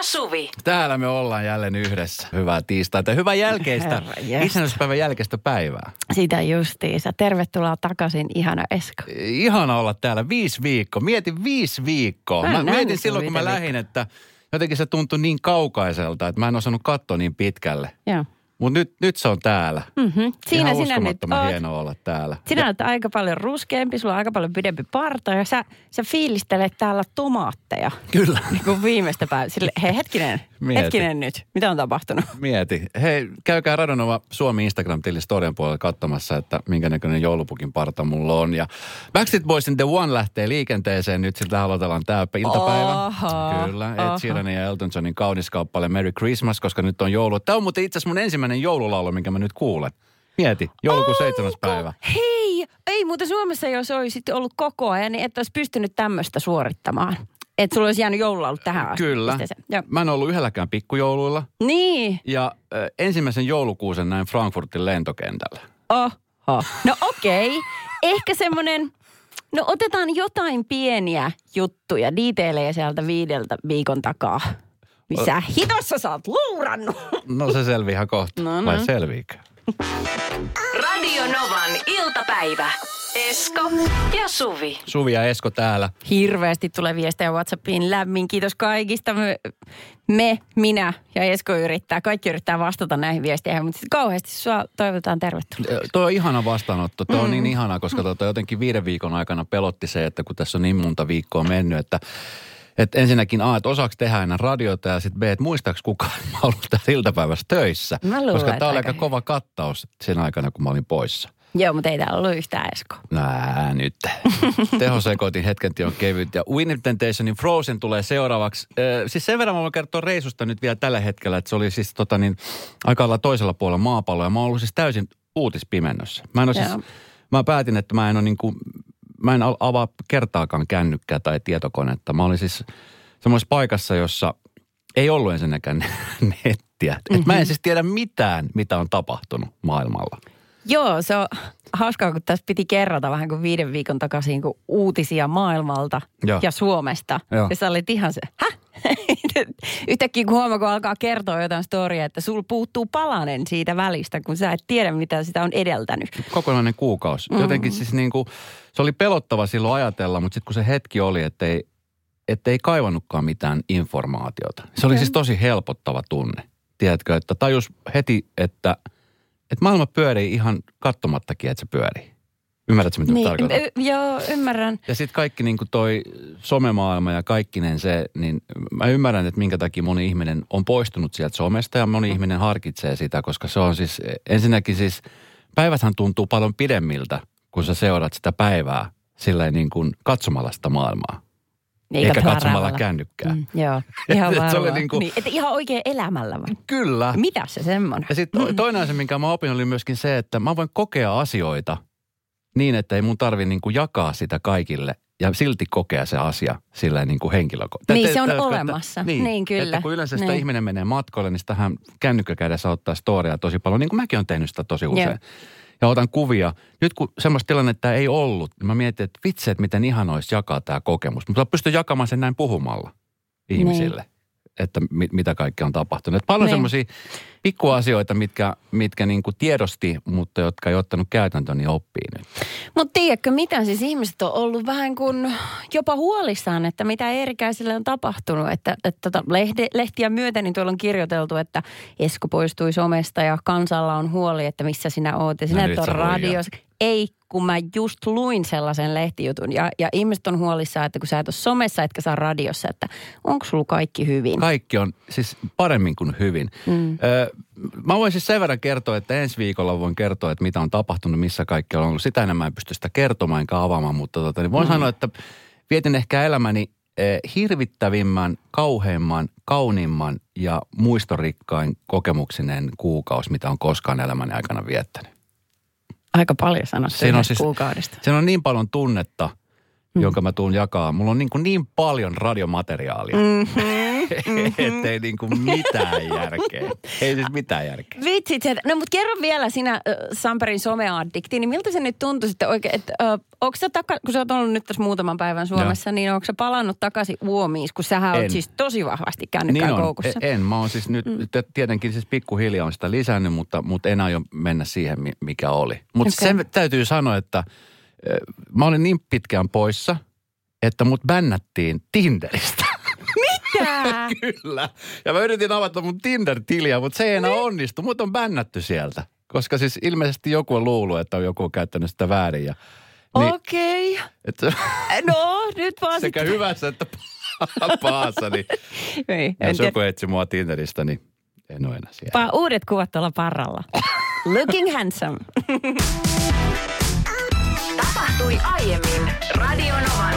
ja Suvi. Täällä me ollaan jälleen yhdessä. Hyvää tiistaita hyvää jälkeistä, itsenäisyyspäivän jälkeistä päivää. Sitä justiinsa. Tervetuloa takaisin, ihana Esko. Ihana olla täällä viisi viikkoa. Mietin viisi viikkoa. Mä Mä mietin silloin, kun mä lähdin, että jotenkin se tuntui niin kaukaiselta, että mä en osannut katsoa niin pitkälle. Joo. Mutta nyt, nyt se on täällä. Mm-hmm. Siinä Ihan sinä nyt oot. hienoa olla täällä. Sinä olet aika paljon ruskeampi, sulla on aika paljon pidempi parta ja sä, sä fiilistelet täällä tomaatteja. Kyllä. Niin kuin viimeistä päivää. Sille, hei hetkinen, Mieti. hetkinen nyt. Mitä on tapahtunut? Mieti. Hei, käykää Radonova Suomi Instagram-tilin storien puolella katsomassa, että minkä näköinen joulupukin parta mulla on. Ja Backstreet Boysin The One lähtee liikenteeseen. Nyt siltä aloitellaan tämä iltapäivä. Oho, Kyllä, Ed. Sheeranin ja Elton Johnin kaunis kauppale Merry Christmas, koska nyt on joulu. Tämä on muuten itse asiassa mun ensimmäinen joululaulu, minkä mä nyt kuulen. Mieti, joulukuun seitsemäs päivä. Hei, ei muuten Suomessa jos olisit ollut koko ajan, niin et olisi pystynyt tämmöistä suorittamaan. Että sulla olisi jäänyt joululaulut tähän asti. Kyllä. Joo. Mä en ollut yhdelläkään pikkujouluilla. Niin, Ja äh, ensimmäisen joulukuusen näin Frankfurtin lentokentällä. oho. No okei, ehkä semmoinen, no otetaan jotain pieniä juttuja, diiteilejä sieltä viideltä viikon takaa. Missä hitossa sä oot luurannut? No se selvii ihan kohta. No, no. Vai selviikö? Radio Novan iltapäivä. Esko ja Suvi. Suvi ja Esko täällä. Hirveästi tulee viestejä Whatsappiin. Lämmin kiitos kaikista. Me, me, minä ja Esko yrittää. Kaikki yrittää vastata näihin viesteihin, mutta sitten kauheasti sua toivotaan tervetuloa. Tuo on ihana vastaanotto. Tuo on niin ihana, koska tota jotenkin viiden viikon aikana pelotti se, että kun tässä on niin monta viikkoa mennyt, että että ensinnäkin A, että osaako tehdä enää radiota ja sitten B, että muistaaks kukaan, että mä oon ollut täällä iltapäivässä töissä. Mä luulen, koska tämä oli aika aika kova kattaus sen aikana, kun mä olin poissa. Joo, mutta ei täällä ollut yhtään Esko. Nää nyt. Tehosekoitin hetken on kevyt. Ja Winnie Temptationin Frozen tulee seuraavaksi. Ö, siis sen verran mä voin kertoa reisusta nyt vielä tällä hetkellä, että se oli siis tota niin, aika lailla toisella puolella maapalloa. Ja mä oon ollut siis täysin uutispimennössä. Mä en ole siis, mä päätin, että mä en ole niin kuin, mä en avaa kertaakaan kännykkää tai tietokonetta. Mä olin siis semmoisessa paikassa, jossa ei ollut ensinnäkään nettiä. Mm-hmm. Et mä en siis tiedä mitään, mitä on tapahtunut maailmalla. Joo, se on hauskaa, kun tässä piti kerrata vähän kuin viiden viikon takaisin kuin uutisia maailmalta Joo. ja Suomesta. Joo. Ja sä olit ihan se, häh? Yhtäkkiä kun huomaa, kun alkaa kertoa jotain storiaa, että sul puuttuu palanen siitä välistä, kun sä et tiedä, mitä sitä on edeltänyt. kokonainen kuukausi. Mm. Jotenkin siis niin kuin, se oli pelottava silloin ajatella, mutta sitten kun se hetki oli, että ei, että ei kaivannutkaan mitään informaatiota. Se oli siis tosi helpottava tunne. Tiedätkö, että tajus heti, että, että maailma pyörii ihan katsomattakin, että se pyörii. Ymmärrätkö, mitä niin, tarkoitan? y- joo, ymmärrän. Ja sitten kaikki niin kuin toi somemaailma ja kaikkinen se, niin mä ymmärrän, että minkä takia moni ihminen on poistunut sieltä somesta ja moni ihminen harkitsee sitä, koska se on siis, ensinnäkin siis, päiväthän tuntuu paljon pidemmiltä, kun sä seurat sitä päivää silleen niin kuin katsomalla sitä maailmaa. Eikä katsomalla pläräämällä. kännykkää. Mm, joo, ihan Et se oli niinku- niin, että ihan oikein elämällä vai? Kyllä. Mitä se semmoinen? Ja sitten toinen asia, minkä mä opin, oli myöskin se, että mä voin kokea asioita niin, että ei mun tarvi niin kuin jakaa sitä kaikille ja silti kokea se asia sillä niin kuin henkilökohtaisesti. Niin, Te- se on te- olemassa. Niin, Niin, kyllä. Että kun yleensä sitä Niin. ihminen menee matkoille, niin sitähän kännykkäkädessä ottaa storia tosi paljon, niin kuin mäkin olen tehnyt sitä tosi usein. Joo. Ja otan kuvia. Nyt kun semmoista tilannetta ei ollut, niin mä mietin, että vitsi, että miten ihan olisi jakaa tämä kokemus. Mutta pystyn jakamaan sen näin puhumalla ihmisille, että mit, mitä kaikkea on tapahtunut. Et paljon Niin. semmoisia pikkuasioita, mitkä, mitkä niin kuin tiedosti, mutta jotka ei ottanut käytäntöön, niin oppii nyt. Mutta tiedätkö mitä, siis ihmiset on ollut vähän kuin jopa huolissaan, että mitä erikäisille on tapahtunut. Että, että tota, lehde, lehtiä myöten niin tuolla on kirjoiteltu, että Esko poistui somesta ja kansalla on huoli, että missä sinä oot. Ja sinä nyt et ole sä huijaat. radios. Ei, kun mä just luin sellaisen lehtijutun. Ja, ja ihmiset on huolissaan, että kun sä et ole somessa etkä saa radiossa, että onko sulla kaikki hyvin? Kaikki on siis paremmin kuin hyvin. Mm. Ö, mä voin siis sen verran kertoa, että ensi viikolla voin kertoa, että mitä on tapahtunut, missä kaikki on ollut. Sitä enemmän en pysty sitä kertomaan enkä avaamaan, mutta tota, niin voin mm. sanoa, että vietin ehkä elämäni eh, hirvittävimmän, kauheimman, kauniimman ja muistorikkain kokemuksinen kuukausi, mitä on koskaan elämäni aikana viettänyt. Aika paljon sanottu Siinä on siis- kuukaudesta. Siinä on niin paljon tunnetta, mm. jonka mä tuun jakaa. Mulla on niin, kuin niin paljon radiomateriaalia. Mm-hmm. Ettei niinku mitään järkeä. Ei siis mitään järkeä. Vitsit, että, no mutta kerro vielä sinä äh, Samperin someaddikti, niin miltä se nyt tuntui sitten oikein, että äh, onko sä taka, kun sä oot ollut nyt tässä muutaman päivän Suomessa, Joo. niin onko sä palannut takaisin Uomiin, kun sähän oot En. siis tosi vahvasti kännykkään Niin on. koukussa. E- En. Mä oon siis nyt, mm. tietenkin siis pikkuhiljaa on sitä lisännyt, mutta, mutta en aio mennä siihen, mi- mikä oli. Mutta okay. sen täytyy sanoa, että mä olin niin pitkään poissa, että mut bännättiin Tinderistä. Kyllä. Ja mä yritin avata mun Tinder-tiliä, mutta se ei enää onnistu. Mut on bännätty sieltä. Koska siis ilmeisesti joku on luullut, että on joku käyttänyt sitä väärin. Ja, niin, Okei. että, No, nyt vaan sekä sitten. hyvässä että pahassa, niin Ei, en jos tiedä. joku etsi mua Tinderistä, niin en ole enää siellä. Pa- uudet kuvat tuolla parralla. Looking handsome. Tapahtui aiemmin Radionovan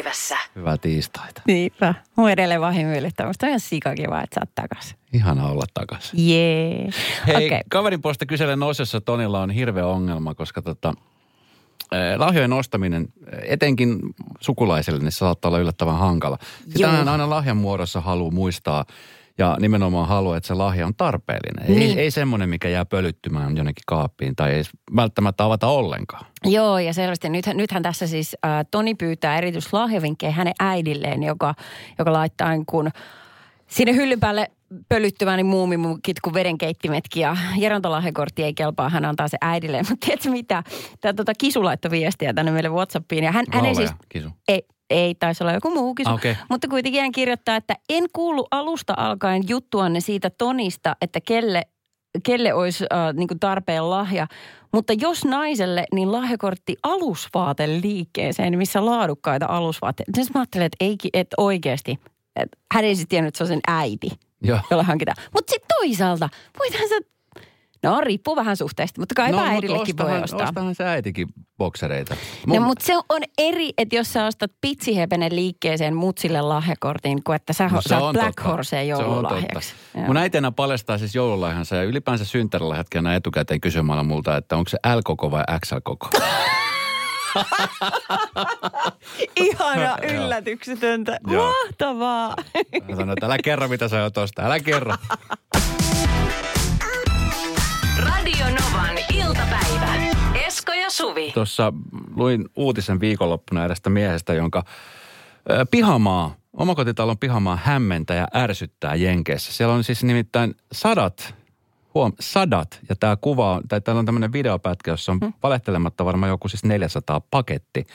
iltapäivässä. Hyvää tiistaita. Niinpä. Mua edelleen vaan hymyilyttää. Musta on ihan sikakiva, että sä oot takas. Ihana olla takaisin. Jee. Hei, Okei. okay. kaverin puolesta kyselen osassa Tonilla on hirveä ongelma, koska tota, eh, lahjojen ostaminen, etenkin sukulaiselle, niin se saattaa olla yllättävän hankala. Sitä aina lahjan muodossa haluaa muistaa ja nimenomaan haluaa, että se lahja on tarpeellinen. Niin. Ei, ei semmoinen, mikä jää pölyttymään jonnekin kaappiin tai ei välttämättä avata ollenkaan. Joo, ja selvästi nythän, nythän tässä siis äh, Toni pyytää erityislahjavinkkejä hänen äidilleen, joka, joka laittaa niin kun sinne hyllyn päälle pölyttymään niin muumimukit kuin vedenkeittimetkin ja gerontolahjakortti ei kelpaa, hän antaa se äidilleen. Mutta tiedätkö mitä? Tämä tota, Kisu laittoi viestiä tänne meille Whatsappiin ja hän, hän ei siis... Kisu. Ei, ei taisi olla joku muu kisu. Ah, okei. Mutta kuitenkin hän kirjoittaa, että en kuulu alusta alkaen juttuanne siitä Tonista, että kelle, kelle olisi äh, niin tarpeen lahja. Mutta jos naiselle, niin lahjakortti alusvaateliikkeeseen, missä laadukkaita alusvaatteita. Siis mä ajattelin, että, ei, että oikeasti, että hän ei siis tiennyt, että se on sen äiti, Joo. jolle hankitaan. Mutta sitten toisaalta, voithan sä, no riippuu vähän suhteesta, mutta kai no, mutta äidillekin voi ostahan, ostaa. ostahan se äitikin boksereita. No, mutta se on eri, että jos sä ostat pitsihepenen liikkeeseen mutsille lahjakortin, kuin että sä no, saat Black totta. Horseen joululahjaksi. Mun äiti aina paljastaa siis joululahjansa ja ylipäänsä synttärilahjatkin aina etukäteen kysymällä multa, että onko se L-koko vai XL-koko. Ihana yllätyksetöntä. Joo. Mahtavaa. Mä sanoin, että älä kerro mitä sä oot ostaa, älä kerro. Novan iltapäivä. Esko ja Suvi. Tuossa luin uutisen viikonloppuna edestä miehestä, jonka ö, pihamaa, omakotitalon pihamaa hämmentää ja ärsyttää Jenkeissä. Siellä on siis nimittäin sadat, huom, sadat, ja tämä kuva on, tai täällä on tämmöinen videopätkä, jossa on Hmm. valehtelematta varmaan joku siis 400 paketti.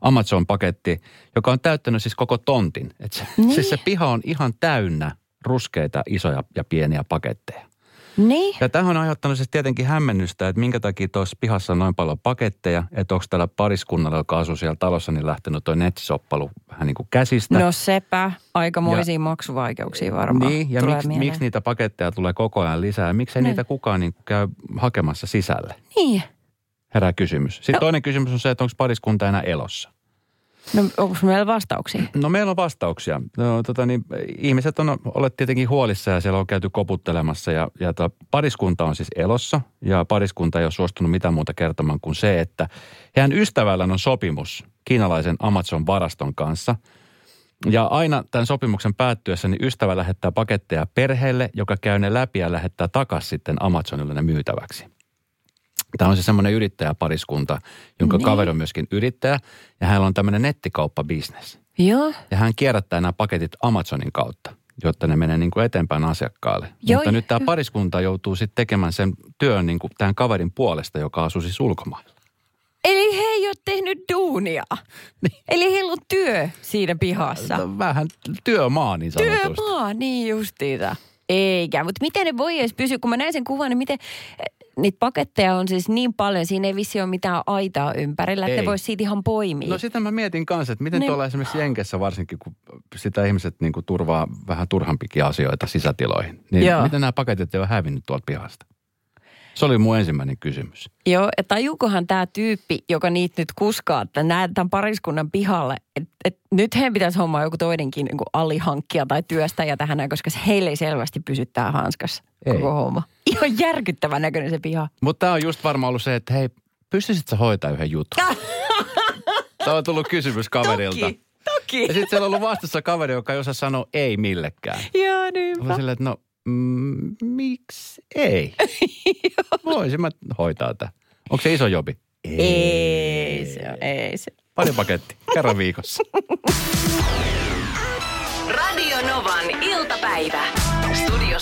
Amazon-paketti, joka on täyttänyt siis koko tontin. Et se, Niin. Siis se piha on ihan täynnä ruskeita, isoja ja pieniä paketteja. Niin. Ja tähän on aiheuttanut siis tietenkin hämmennystä, että minkä takia tuossa pihassa on noin paljon paketteja, että onko tällä pariskunnalla, joka asuu siellä talossa, niin lähtenyt tuo nettisoppalu vähän niin kuin käsistä. No sepä, aikamoisia maksuvaikeuksia varmaan niin, ja miksi, miksi niitä paketteja tulee koko ajan lisää? Miksei Niin. niitä kukaan niin käy hakemassa sisälle? Niin. Herää kysymys. Sitten No. toinen kysymys on se, että onko pariskunta enää elossa? No onko meillä vastauksia? No meillä on vastauksia. No, tota, niin, ihmiset on olleet tietenkin huolissa ja siellä on käyty koputtelemassa ja, ja tota, pariskunta on siis elossa ja pariskunta ei ole suostunut mitään muuta kertomaan kuin se, että heidän ystävällään on sopimus kiinalaisen Amazon-varaston kanssa. Ja aina tämän sopimuksen päättyessä niin ystävä lähettää paketteja perheelle, joka käy ne läpi ja lähettää takaisin sitten Amazonille ne myytäväksi. Tämä on se semmoinen yrittäjäpariskunta, jonka Niin. kaveri on myöskin yrittäjä ja hänellä on tämmöinen nettikauppabisnes. Joo. Ja hän kierrättää nämä paketit Amazonin kautta, jotta ne menee niin kuin eteenpäin asiakkaalle. Joo, Mutta nyt tämä pariskunta joutuu sitten tekemään sen työn niin kuin tämän kaverin puolesta, joka asuu siis ulkomailla. Eli he ei ole tehnyt duunia. Eli heillä on työ siinä pihassa. No, Vähän työmaa niin sanotusti. Työmaa, niin justiinsa. Eikä, mutta miten ne voi edes pysyä, kun mä näin sen kuvan, niin miten, niitä paketteja on siis niin paljon, siinä ei vissi ole mitään aitaa ympärillä, että Ei. ne vois siitä ihan poimia. No sitä mä mietin kanssa, että miten Niin. tuolla esimerkiksi Jenkessä varsinkin, kun sitä ihmiset niin kuin turvaa vähän turhampikin asioita sisätiloihin. Niin Joo. miten nämä paketit ei ole hävinnyt tuolta pihasta? Se oli mun ensimmäinen kysymys. Joo, ja tajuukohan tämä tyyppi, joka niitä nyt kuskaa, että näet tämän pariskunnan pihalle, että et nyt heidän pitäisi hommaa joku toinenkin niin alihankkija tai työstäjä tähän, koska heille ei selvästi pysy tää hanskassa Ei. koko homma. Ihan järkyttävän näköinen se piha. Mutta tämä on just varmaan ollut se, että hei, pystyisit sä hoitaa yhden jutun? Tämä on tullut kysymys kaverilta. Toki, Toki. Ja sitten siellä on ollut vastassa kaveri, joka ei osaa sanoa ei millekään. Joo, niinpä. silleen, että no, mm, miksi ei? Voisin mä hoitaa tätä. Onko se iso jobi? Ei se, ole, ei se. Pari paketti, kerran viikossa. Radio Novan iltapäivä.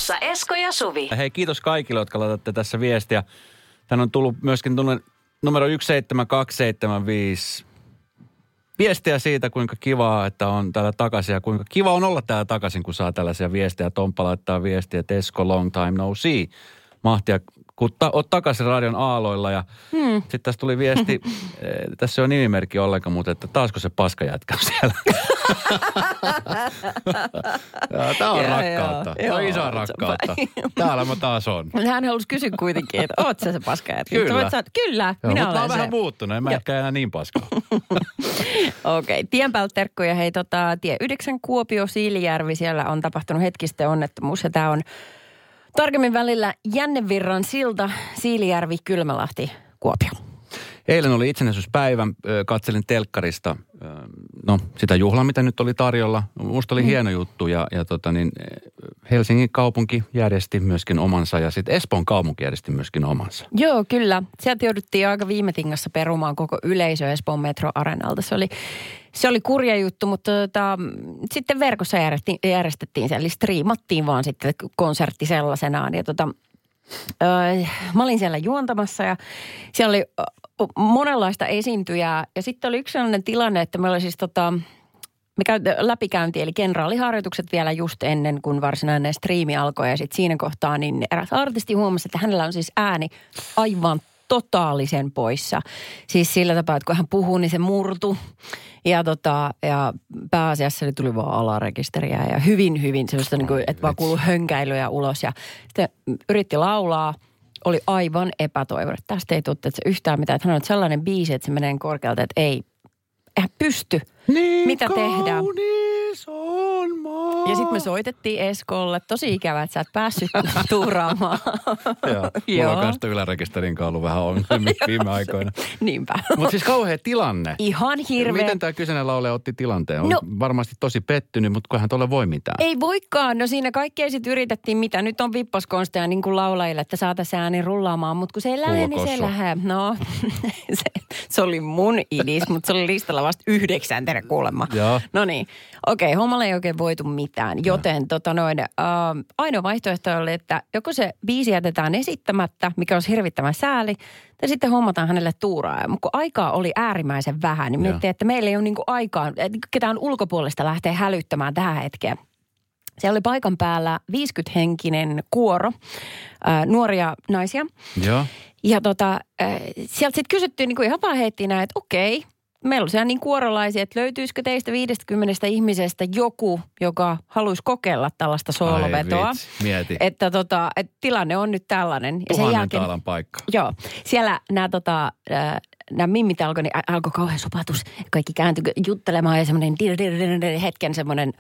Studiossa Esko ja Suvi. Hei, kiitos kaikille, jotka laitatte tässä viestiä. Tän on tullut myöskin numero 17275 viestiä siitä, kuinka kivaa, että on täällä takaisin ja kuinka kiva on olla täällä takaisin, kun saa tällaisia viestejä. Tomppa laittaa viestiä, että Esko, long time no see. Mahtia, kun ta- oot takaisin radion aaloilla ja hmm. sitten tässä tuli viesti, eh, tässä ole nimimerkki ollenkaan, mutta että taasko se paska jätkä siellä. Tämä on Joo, rakkautta. joo, Tämä on isoa rakkautta. Täällä mä taas on. Hän halusi kysyä kuitenkin, että oot sä se paska jätkä? Kyllä. Sä Kyllä, Joo, minä mutta mä olen oon se. vähän muuttunut, en mä Joo. ehkä enää niin paskaa. Okei, okay. tien päältä terkkuja. Hei, tota, tie 9 Kuopio, Siilijärvi, siellä on tapahtunut hetkistä onnettomuus ja tämä on tarkemmin välillä Jännevirran silta, Siilijärvi, Kylmälahti, Kuopio. Eilen oli itsenäisyyspäivä, katselin telkkarista, no sitä juhlaa, mitä nyt oli tarjolla. Musta oli mm. hieno juttu ja, ja tota niin, Helsingin kaupunki järjesti myöskin omansa ja sitten Espoon kaupunki järjesti myöskin omansa. Joo, kyllä. Sieltä jouduttiin aika viime tingassa perumaan koko yleisö Espoon Metro Arenalta. Se oli, se oli kurja juttu, mutta tota, sitten verkossa järjestettiin, se, eli striimattiin vaan sitten konsertti sellaisenaan. Ja tota, ö, mä olin siellä juontamassa ja siellä oli monenlaista esiintyjää. Ja sitten oli yksi sellainen tilanne, että meillä oli siis tota, me käy, läpikäynti, eli kenraaliharjoitukset vielä just ennen kuin varsinainen striimi alkoi. Ja sitten siinä kohtaa niin eräs artisti huomasi, että hänellä on siis ääni aivan totaalisen poissa. Siis sillä tapaa, että kun hän puhuu, niin se murtu. Ja, tota, ja pääasiassa se tuli vaan alarekisteriä ja hyvin, hyvin sellaista, niin kuin, että vaan kuuluu hönkäilyjä ulos. Ja sitten yritti laulaa, oli aivan epätoivon, tästä ei tule yhtään mitään. Että hän on sellainen biisi, että se menee korkealta, että ei, eihän pysty. Niin Mitä tehdään? on maa. Ja sitten me soitettiin Eskolle. Tosi ikävä, että sä et päässyt tuuraamaan. Joo, mulla on kanssa ylärekisterin kanssa ollut vähän ongelmia viime aikoina. Niinpä. Mutta siis kauhea tilanne. Ihan hirveä. Miten tämä kyseinen laulaja otti tilanteen? On No- varmasti tosi pettynyt, mutta kunhan tuolle voi mitään. Ei voikaan. No siinä kaikkea sitten yritettiin, mitä nyt on vippaskonsteja niin kuin laulajille, että saataisiin ääni rullaamaan. Mutta kun se ei lähde, niin se ei lähde. No, se, se oli mun idis, mutta se oli listalla vasta yhdeksäntenä kuulemma. No niin, okei, hommalle ei oikein voitu mitään. Joten tota noin, äh, ainoa vaihtoehto oli, että joko se biisi jätetään esittämättä, mikä olisi hirvittävän sääli, tai sitten hommataan hänelle tuuraa. Mutta kun aikaa oli äärimmäisen vähän, niin miettii, että meillä ei ole niinku aikaa, että ketään ulkopuolesta lähtee hälyttämään tähän hetkeen. Siellä oli paikan päällä 50-henkinen kuoro, ää, nuoria naisia. Joo. Ja tota, äh, sieltä sitten kysyttiin, niin kuin ihan vaan heittiin näin, että okei, meillä on siellä niin kuorolaisia, että löytyisikö teistä 50 ihmisestä joku, joka haluaisi kokeilla tällaista soolovetoa. Ai vitsi, mieti. Että tota, et tilanne on nyt tällainen. Ja sen Tuhannen jälkeen, taalan paikka. Joo, siellä nämä tota, äh, nämä mimmit alkoi, niin alkoi kauhean supatus. Kaikki kääntyi juttelemaan ja semmoinen dir- dir- dir- dir- hetken semmoinen,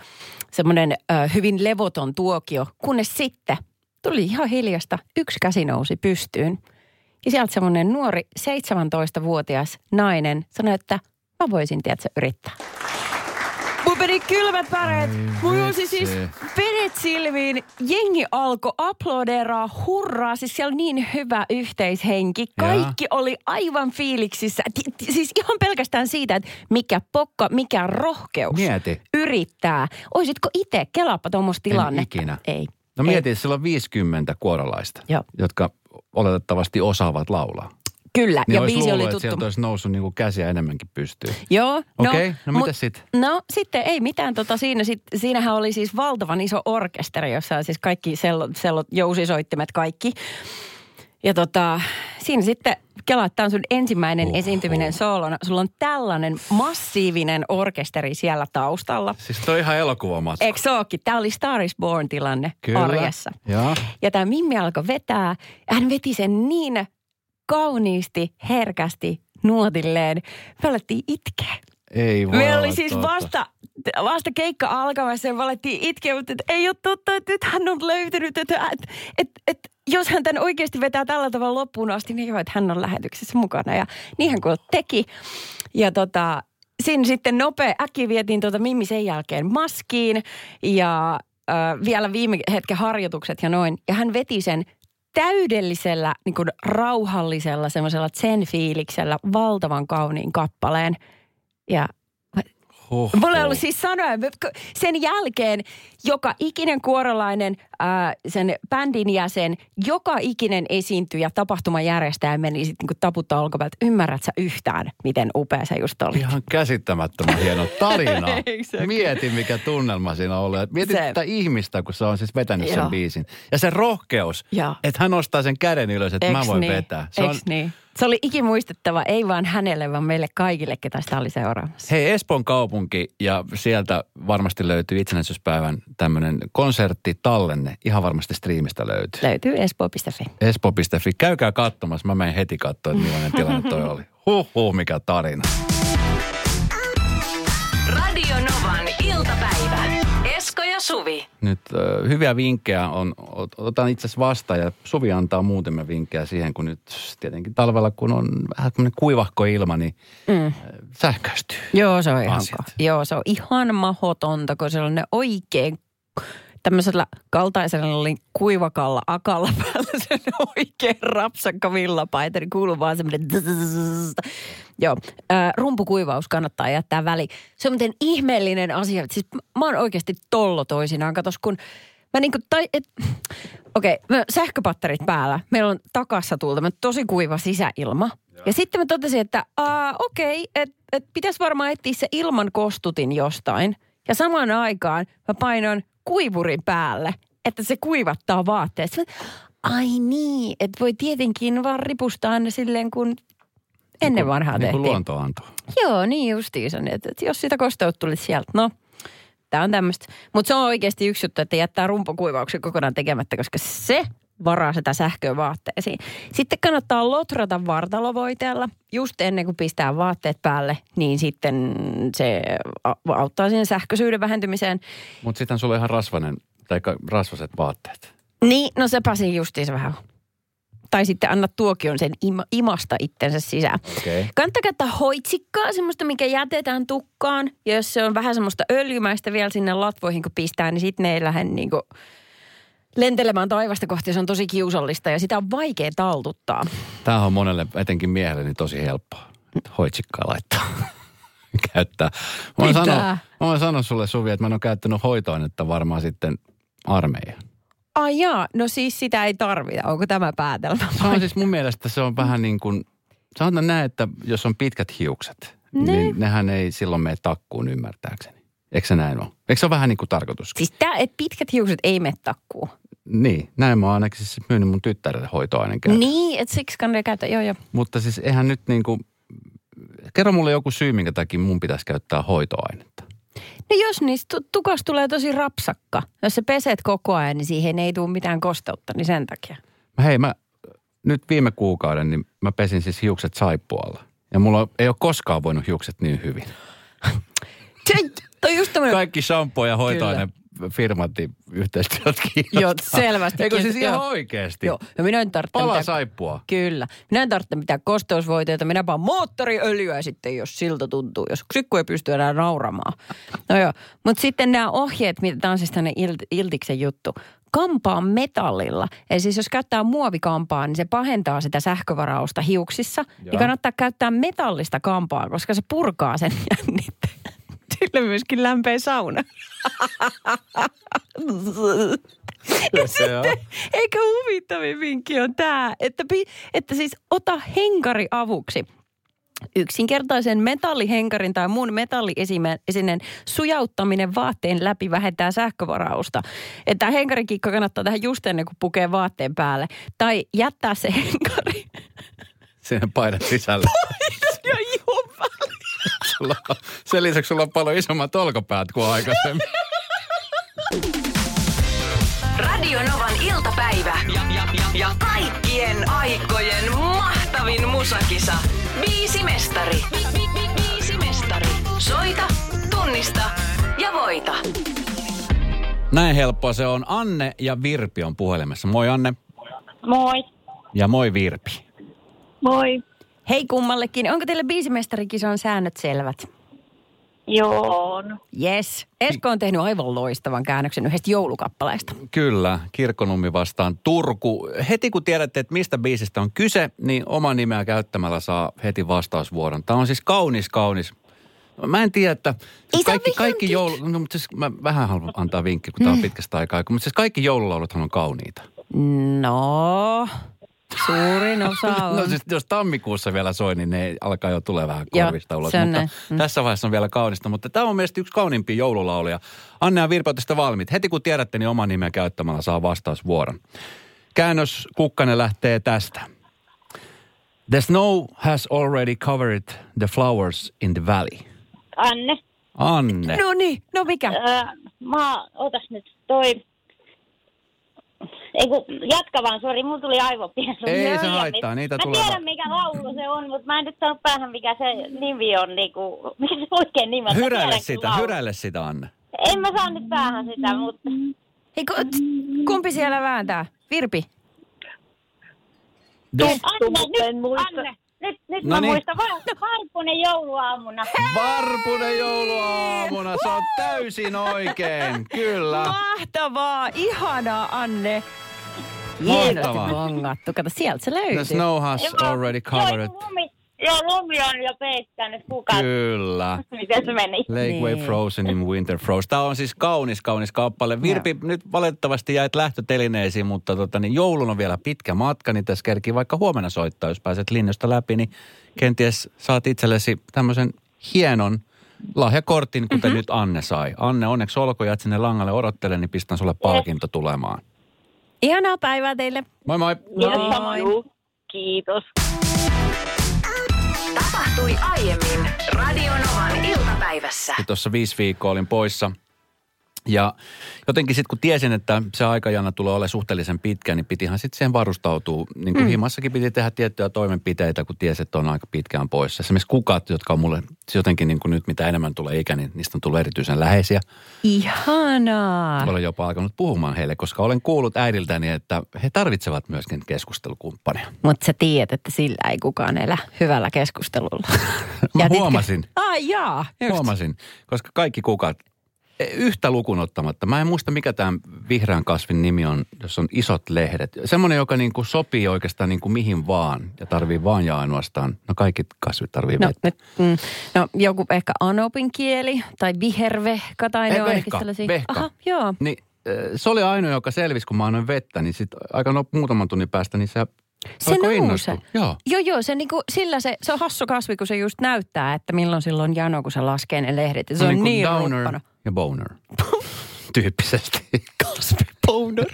semmoinen äh, hyvin levoton tuokio. Kunnes sitten tuli ihan hiljasta. Yksi käsi nousi pystyyn. Ja sieltä semmoinen nuori 17-vuotias nainen sanoi, että mä voisin, tiedätkö, yrittää. Mun meni kylmät väreet. Mun vitsi. siis vedet silmiin. Jengi alkoi aplodeeraa, hurraa. Siis siellä oli niin hyvä yhteishenki. Kaikki oli aivan fiiliksissä. Siis ihan pelkästään siitä, että mikä pokka, mikä rohkeus Mieti. yrittää. Oisitko itse, kelaappa tuommoista tilanne. ikinä. Ei. No mieti, että siellä on 50 kuorolaista, Joo. jotka oletettavasti osaavat laulaa. Kyllä, Niin ja olisi biisi luullut, oli että tuttu. sieltä olisi noussut niinku käsiä enemmänkin pystyyn. Joo. Okei, no mut- mitäs sit? No sitten ei mitään. Tota, siinä sit, siinähän oli siis valtavan iso orkesteri, jossa siis kaikki sellot, sellot jousisoittimet kaikki. Ja tota, siinä sitten Kela, että tämä on sun ensimmäinen Uhuh. esiintyminen soolona. Sulla on tällainen massiivinen orkesteri siellä taustalla. Siis toi on ihan elokuvamatku. Eikö se ookin? Tämä oli Star is Born tilanne Kyllä. arjessa. Joo. Ja tämä Mimmi alkoi vetää. Hän veti sen niin kauniisti, herkästi, nuotilleen. Me alettiin itkeä. Ei voi Meillä olla oli siis totta. vasta, vasta keikka alkamassa ja me alettiin itkeä, mutta että ei ole totta, että nyt hän on löytänyt, että, että, että jos hän tämän oikeasti vetää tällä tavalla loppuun asti, niin joo, että hän on lähetyksessä mukana. Ja niin hän kuin teki. Ja tota, siinä sitten nopea, äkki vietiin tuota Mimmi sen jälkeen maskiin ja äh, vielä viime hetken harjoitukset ja noin. Ja hän veti sen täydellisellä, niin kuin rauhallisella, semmoisella zen-fiiliksellä valtavan kauniin kappaleen. Ja Huh, Mulla ei ollut siis sanoja. Sen jälkeen joka ikinen kuorolainen, ää, sen bändin jäsen, joka ikinen esiintyjä, tapahtumajärjestäjä meni sitten niin taputtaa olkapäältä. Ymmärrät sä yhtään, miten upea se just oli? Ihan käsittämättömän hieno tarina. Mieti, mikä tunnelma siinä on ollut. Mieti Se- tätä ihmistä, kun se on siis vetänyt Joo. sen biisin. Ja se rohkeus, että hän nostaa sen käden ylös, että mä voin niin? vetää. Se on, Eiks niin? Se oli ikimuistettava, ei vaan hänelle, vaan meille kaikille, ketä sitä oli seuraamassa. Hei, Espoon kaupunki ja sieltä varmasti löytyy itsenäisyyspäivän tämmöinen konsertti tallenne. Ihan varmasti striimistä löytyy. Löytyy espoo.fi. Espo.fi. Käykää katsomassa. Mä menen heti katsoa, että millainen tilanne toi oli. Huh, huh, mikä tarina. Radio Novan iltapäivä. Ja Suvi. Nyt ö, hyviä vinkkejä on, ot- otan itse asiassa vastaan ja Suvi antaa muutamia vinkkejä siihen, kun nyt tietenkin talvella, kun on vähän kuivahko ilma, niin mm. sähköistyy. Joo, se on ihan, joo, se on ihan mahotonta, kun se on ne oikein tämmöisellä kaltaisella oli kuivakalla akalla päällä se oikein rapsakka villapaita, niin kuuluu vaan semmoinen. Joo, äh, rumpukuivaus kannattaa jättää väli. Se on muuten ihmeellinen asia. Siis mä oon oikeasti tollo toisinaan. Katos, kun mä niinku, tai, et, okei, okay, sähköpatterit päällä. Meillä on takassa tulta tosi kuiva sisäilma. Ja sitten mä totesin, että aa, okei, okay, että et pitäisi varmaan etsiä se ilman kostutin jostain. Ja samaan aikaan mä painon kuivurin päälle, että se kuivattaa vaatteet. Ai niin, että voi tietenkin vaan ripustaa ne silleen, kun ennen vanhaa niin kuin tehtiin. luonto antoi. Joo, niin justiinsa. niin Että, että jos sitä kosteutta tulisi sieltä, no, tämä on tämmöistä. Mutta se on oikeasti yksi juttu, että jättää rumpokuivauksen kokonaan tekemättä, koska se varaa sitä sähköä vaatteisiin. Sitten kannattaa lotrata vartalovoiteella just ennen kuin pistää vaatteet päälle, niin sitten se auttaa siihen sähköisyyden vähentymiseen. Mutta sitten sulla on ihan rasvanen, tai rasvaset vaatteet. Niin, no sepä siinä justiinsa vähän. Tai sitten anna tuokion sen ima, imasta itsensä sisään. Okay. Kannattaa käyttää hoitsikkaa, semmoista, mikä jätetään tukkaan. Ja jos se on vähän semmoista öljymäistä vielä sinne latvoihin, kun pistää, niin sitten ne ei lähde niinku lentelemään taivasta kohti. Se on tosi kiusallista ja sitä on vaikea taltuttaa. Tämä on monelle, etenkin miehelle, niin tosi helppoa. Hoitsikkaa laittaa. Käyttää. Mä Mitä? sanoa, mä sulle Suvi, että mä en ole käyttänyt hoitoainetta varmaan sitten armeijan. Ai jaa, no siis sitä ei tarvita. Onko tämä päätelmä? Se on siis mun mielestä se on vähän niin kuin, sanotaan näin, että jos on pitkät hiukset, Ne. niin nehän ei silloin mene takkuun ymmärtääkseni. Eikö se näin ole? Eikö se ole vähän niin kuin tarkoitus? Siis tää, että pitkät hiukset ei mene takkuun. Niin, näin mä oon ainakin siis myynyt mun tyttärelle hoitoaineen käytön. Niin, että siksi kannattaa käyttää. Joo, joo. Mutta siis eihän nyt niin kuin, kerro mulle joku syy, minkä takia mun pitäisi käyttää hoitoainetta. No jos niistä tu- tukas tulee tosi rapsakka. Jos sä peset koko ajan, niin siihen ei tule mitään kosteutta, niin sen takia. Mä, hei, mä nyt viime kuukauden, niin mä pesin siis hiukset saippualla. Ja mulla ei ole koskaan voinut hiukset niin hyvin. Se, toi just tämmönen... Kaikki shampoo ja hoitoaine firmat niin yhteistyöt kiinnostaa. Joo, selvästi Eikö siis ihan Joo. oikeasti? Joo, ja minä en tarvitse Pala mitään... saippua. Kyllä. Minä en tarvitse mitään kosteusvoiteita, minä vaan moottoriöljyä sitten, jos siltä tuntuu, jos sykku ei pysty enää nauramaan. No joo, mutta sitten nämä ohjeet, mitä tämä on siis tänne Il- Iltiksen juttu. Kampaa metallilla. Eli siis jos käyttää muovikampaa, niin se pahentaa sitä sähkövarausta hiuksissa. Joo. Niin kannattaa käyttää metallista kampaa, koska se purkaa sen jännitteen. Sillä myöskin lämpeä sauna. Se on. Eikä huvittavin vinkki on tämä, että, että siis ota henkari avuksi. Yksinkertaisen metallihenkarin tai muun metalliesinen sujauttaminen vaatteen läpi vähentää sähkövarausta. Että henkarikikka kannattaa tehdä just ennen kuin pukee vaatteen päälle. Tai jättää se henkari. Sinne paidat sisälle. Sulla on- Sen lisäksi sulla on paljon isommat olkapäät kuin aikaisemmin. Radio Novan iltapäivä. Ja, ja, ja, ja kaikkien aikojen mahtavin musakisa. Biisi mestari. Bi- bi- bi- Biisi mestari. Soita, tunnista ja voita. Näin helppoa se on. Anne ja Virpi on puhelimessa. Moi Anne. Moi. Ja moi Virpi. Moi. Hei kummallekin. Onko teille biisimestarikisan säännöt selvät? Joo. on. Yes. Esko on tehnyt aivan loistavan käännöksen yhdestä joulukappaleesta. Kyllä, Kirkkonummi vastaan Turku. Heti kun tiedätte, että mistä biisistä on kyse, niin oma nimeä käyttämällä saa heti vastausvuoron. Tämä on siis kaunis, kaunis. Mä en tiedä, että Ei kaikki, kaikki joulu... No, mutta siis mä vähän haluan antaa vinkki, kun tämä on pitkästä aikaa. Mutta siis kaikki joululauluthan on kauniita. No, suurin osa on. No siis jos tammikuussa vielä soi, niin ne alkaa jo tulee vähän Joo, korvista ulos. Mutta. Mm. tässä vaiheessa on vielä kaunista. Mutta tämä on mielestäni yksi kauniimpia joululauluja. Anne ja Virpa, olette valmiit. Heti kun tiedätte, niin oman nimeä käyttämällä saa vastausvuoron. Käännös Kukkanen lähtee tästä. The snow has already covered the flowers in the valley. Anne. Anne. No niin, no mikä? Öö, mä, otas nyt toi... Ei kun, jatka vaan, sori, mulla tuli aivopielu. Ei se haittaa, niitä mä tulee tiedän, vaan. mikä laulu se on, mutta mä en nyt sano päähän, mikä se nimi on, niinku, mikä se oikein nimi on. Mä Hyräile tiedän sitä, hyräile sitä, Anne. En mä saa nyt päähän sitä, mutta... Hei, ku- t- kumpi siellä vääntää? Virpi? Anne, nyt, Anne, nyt, nyt No mä niin. muistan. Va- Varpunen jouluaamuna. Varpunen jouluaamuna, se on täysin oikein, kyllä. Mahtavaa, ihanaa Anne. Mahtavaa. Hienosti vangattu. Kato, sieltä se löytyy. The snow has already covered. Joo, lumi, joo, lumi on jo peittänyt kukaan. Kyllä. Miten se meni? Lake Way Niin. Frozen in Winter Frost. Tämä on siis kaunis, kaunis kappale. Virpi, nyt valitettavasti jäit lähtötelineisiin, mutta tota, niin joulun on vielä pitkä matka, niin tässä kerkii vaikka huomenna soittaa, jos pääset linjasta läpi, niin kenties saat itsellesi tämmöisen hienon lahjakortin, kuten mm-hmm. nyt Anne sai. Anne, onneksi olkoon, jäät sinne langalle odottele, niin pistän sulle palkinto tulemaan. Ihanaa päivää teille. Moi moi! Kiitos samoin. Kiitos. Tapahtui aiemmin Radionovan iltapäivässä. Tuossa viisi viikkoa olin poissa. Ja jotenkin sitten kun tiesin, että se aikajana tulee olemaan suhteellisen pitkä, niin pitihan sitten siihen varustautua. Niin kuin mm. himassakin piti tehdä tiettyjä toimenpiteitä, kun tiesi, että on aika pitkään poissa. Esimerkiksi kukat, jotka on mulle jotenkin niin kuin nyt mitä enemmän tulee ikä, niin niistä on tullut erityisen läheisiä. Ihanaa. Olen jopa alkanut puhumaan heille, koska olen kuullut äidiltäni, että he tarvitsevat myöskin keskustelukumppania. Mutta sä tiedät, että sillä ei kukaan elä hyvällä keskustelulla. Mä Jätitkö? huomasin. Ai jaa. just. Huomasin, koska kaikki kukat, yhtä lukuun ottamatta, mä en muista mikä tämä vihreän kasvin nimi on, jos on isot lehdet. Semmoinen, joka niin kuin sopii oikeastaan niin kuin mihin vaan ja tarvii vaan ja ainoastaan. No kaikki kasvit tarvii No, vettä. nyt, mm, no joku ehkä anopin kieli tai vihervehka tai ne Ei, on ainakin vehka, sellaisia. vehka. Aha, joo. Niin se oli ainoa, joka selvisi, kun mä annoin vettä, niin sitten aika no, muutaman tunnin päästä, niin se Se nousee. Joo. Joo, joo, se, niinku, sillä se, se on hassu kasvi, kun se just näyttää, että milloin silloin jano, kun se laskee ne lehdet. Se on kuin niin downer ruppana. Ja boner. Tyyppisesti. Kasvi boner.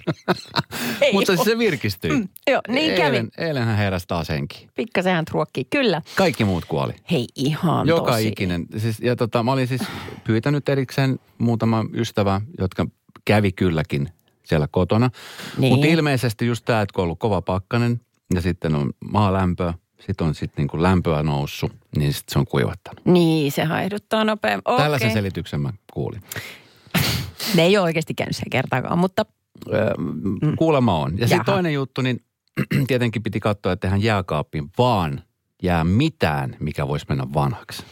Mutta siis se virkistyi. Mm, joo, niin kävi. Eilen, eilen hän heräsi taas henkiin. Pikkasenhan truokkii, kyllä. Kaikki muut kuoli. Hei, ihan Joka tosi. ikinen. Siis, ja tota, mä olin siis pyytänyt erikseen muutama ystävä, jotka kävi kylläkin siellä kotona. Niin. Mutta ilmeisesti just tämä, että kun on ollut kova pakkanen ja sitten on maalämpö, sitten on sitten niinku lämpöä noussut, niin sitten se on kuivattanut. Niin, se haihduttaa nopeammin. Okei. Tällaisen selityksen mä kuulin. Ne ei ole oikeasti käynyt siellä kertaakaan, mutta Öö, kuulemma on. Ja sitten toinen juttu, niin tietenkin piti katsoa, että tehdään jääkaappiin vaan jää mitään, mikä voisi mennä vanhaksi.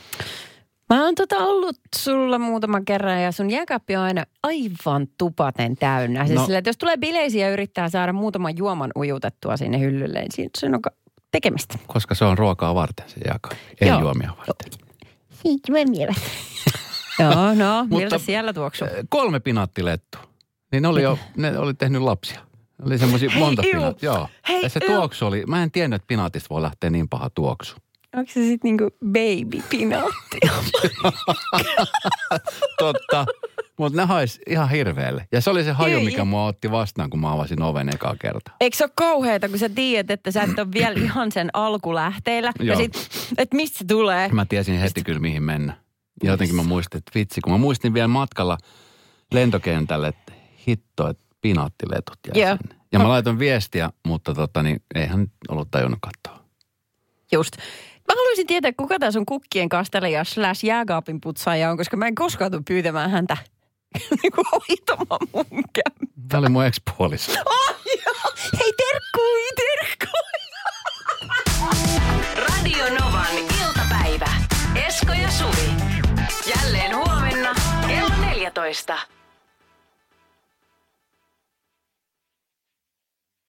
Mä oon tota ollut sulla muutaman kerran ja sun jääkaappi on aina aivan tupaten täynnä. Siis No. sillä, että jos tulee bileisiä ja yrittää saada muutaman juoman ujutettua sinne hyllylle, niin siinä on tekemistä. Koska se on ruokaa varten se jääkaappi, ei Joo. juomia varten. Mä mielessä. Joo, no, miltä siellä tuoksuu? Ö, Kolme pinaattilettua. Niin ne oli jo, ne oli tehnyt lapsia. Ne Oli semmoisia monta iu. pinaat. Joo. Hei, ja se iu. tuoksu oli, mä en tiennyt, että pinaatista voi lähteä niin paha tuoksu. Onko se sitten niinku baby pinaatti? Totta. Mutta ne hais ihan hirveelle. Ja se oli se haju, mikä mua otti vastaan, kun mä avasin oven ekaa kertaa. Eikö se ole kauheata, kun sä tiedät, että sä et ole vielä ihan sen alkulähteillä. Ja Joo. sit, että mistä se tulee? Mä tiesin heti kyllä mihin mennä. Ja jotenkin mä muistin, että vitsi, kun mä muistin vielä matkalla lentokentälle, että hitto, että pinaattiletut jäi Joo. sinne. Ja mä laitoin viestiä, mutta tota, niin, eihän ollut tajunnut katsoa. Just. Mä haluaisin tietää, kuka tämä sun kukkien kastelija slash jääkaapin putsaaja on, koska mä en koskaan tule pyytämään häntä niinku hoitamaan mun kämppää. Tämä oli mun ex-puoliso. Oh, joo. Hei terkkui, terkkui. Radio Novan iltapäivä. Esko ja Suvi. Jälleen huomenna kello 14.